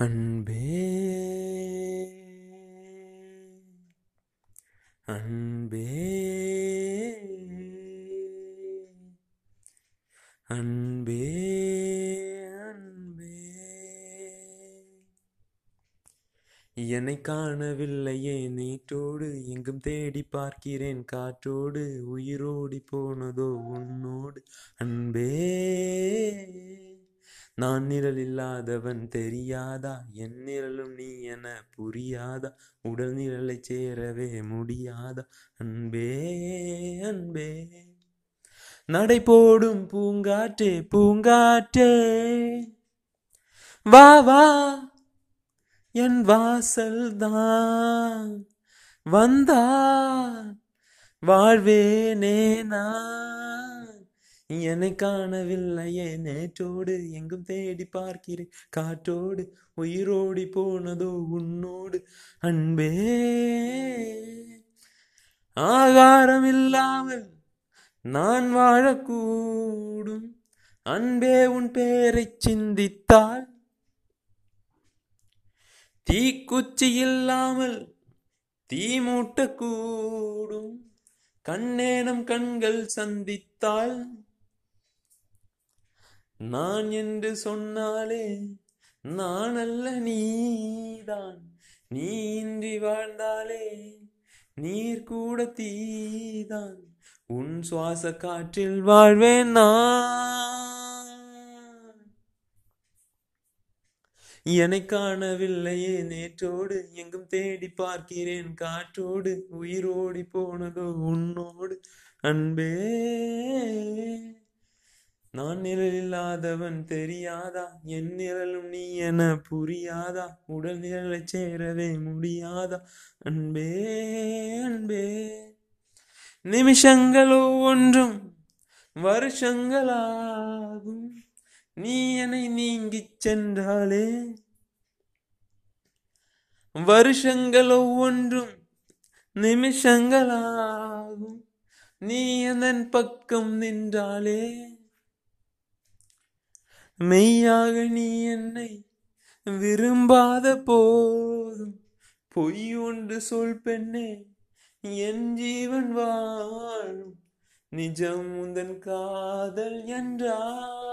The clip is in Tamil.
அன்பே. அன்பே. அன்பே அன்பே. என்னை காணவில்லையே நீட்டோடு எங்கும் தேடி பார்க்கிறேன். காற்றோடு உயிரோடி போனதோ உன்னோடு. அன்பே. நான் நிழல் இல்லாதவன் தெரியாதா? என் நிழலும் நீ என புரியாதா? உடல் நிழலை சேரவே முடியாதா? அன்பே அன்பே. நடை போடும் பூங்காற்றே பூங்காற்றே. வா வா. என் வாசல் தான். வந்தா வாழ்வேனே நான். என்னை காணவில்லையே நேற்றோடு எங்கும் தேடி பார்க்கிறேன். காற்றோடு உயிரோடி போனதோ உன்னோடு அன்பே. ஆகாரம் இல்லாமல் நான் வாழக்கூடும். அன்பே உன் பேரை சிந்தித்தால் தீக்குச்சி இல்லாமல் தீ மூட்டக்கூடும். கண்ணேனம் கண்கள் சந்தித்தால் நான் என்று சொன்னாலே நான் அல்ல நீதான். நீ இன்றி வாழ்ந்தாலே நீர் கூட தீதான். உன் சுவாச காற்றில் வாழ்வேன் நான். என்னை காணவில்லையே நேற்றோடு எங்கும் தேடி பார்க்கிறேன் காற்றோடு உயிரோடி போனதோ உன்னோடு. அன்பே. நான் நிழல் இல்லாதவன் தெரியாதா? என் நிழலும் நீ என புரியாதா? உடல் நிழலை சேரவே முடியாதா? அன்பே அன்பே. நிமிஷங்களோ ஒன்றும் வருஷங்களாகும். நீ என்னை நீங்கிச் சென்றாலே. வருஷங்கள் ஒவ்வொன்றும் நிமிஷங்களாகும். நீ அதன் பக்கம் நின்றாலே. மெய்யாக நீ என்னை விரும்பாத போதும். பொய் ஒன்று சொல் பெண்ணே என் ஜீவன் வாழும். நிஜம் உந்தன் காதல் என்றால்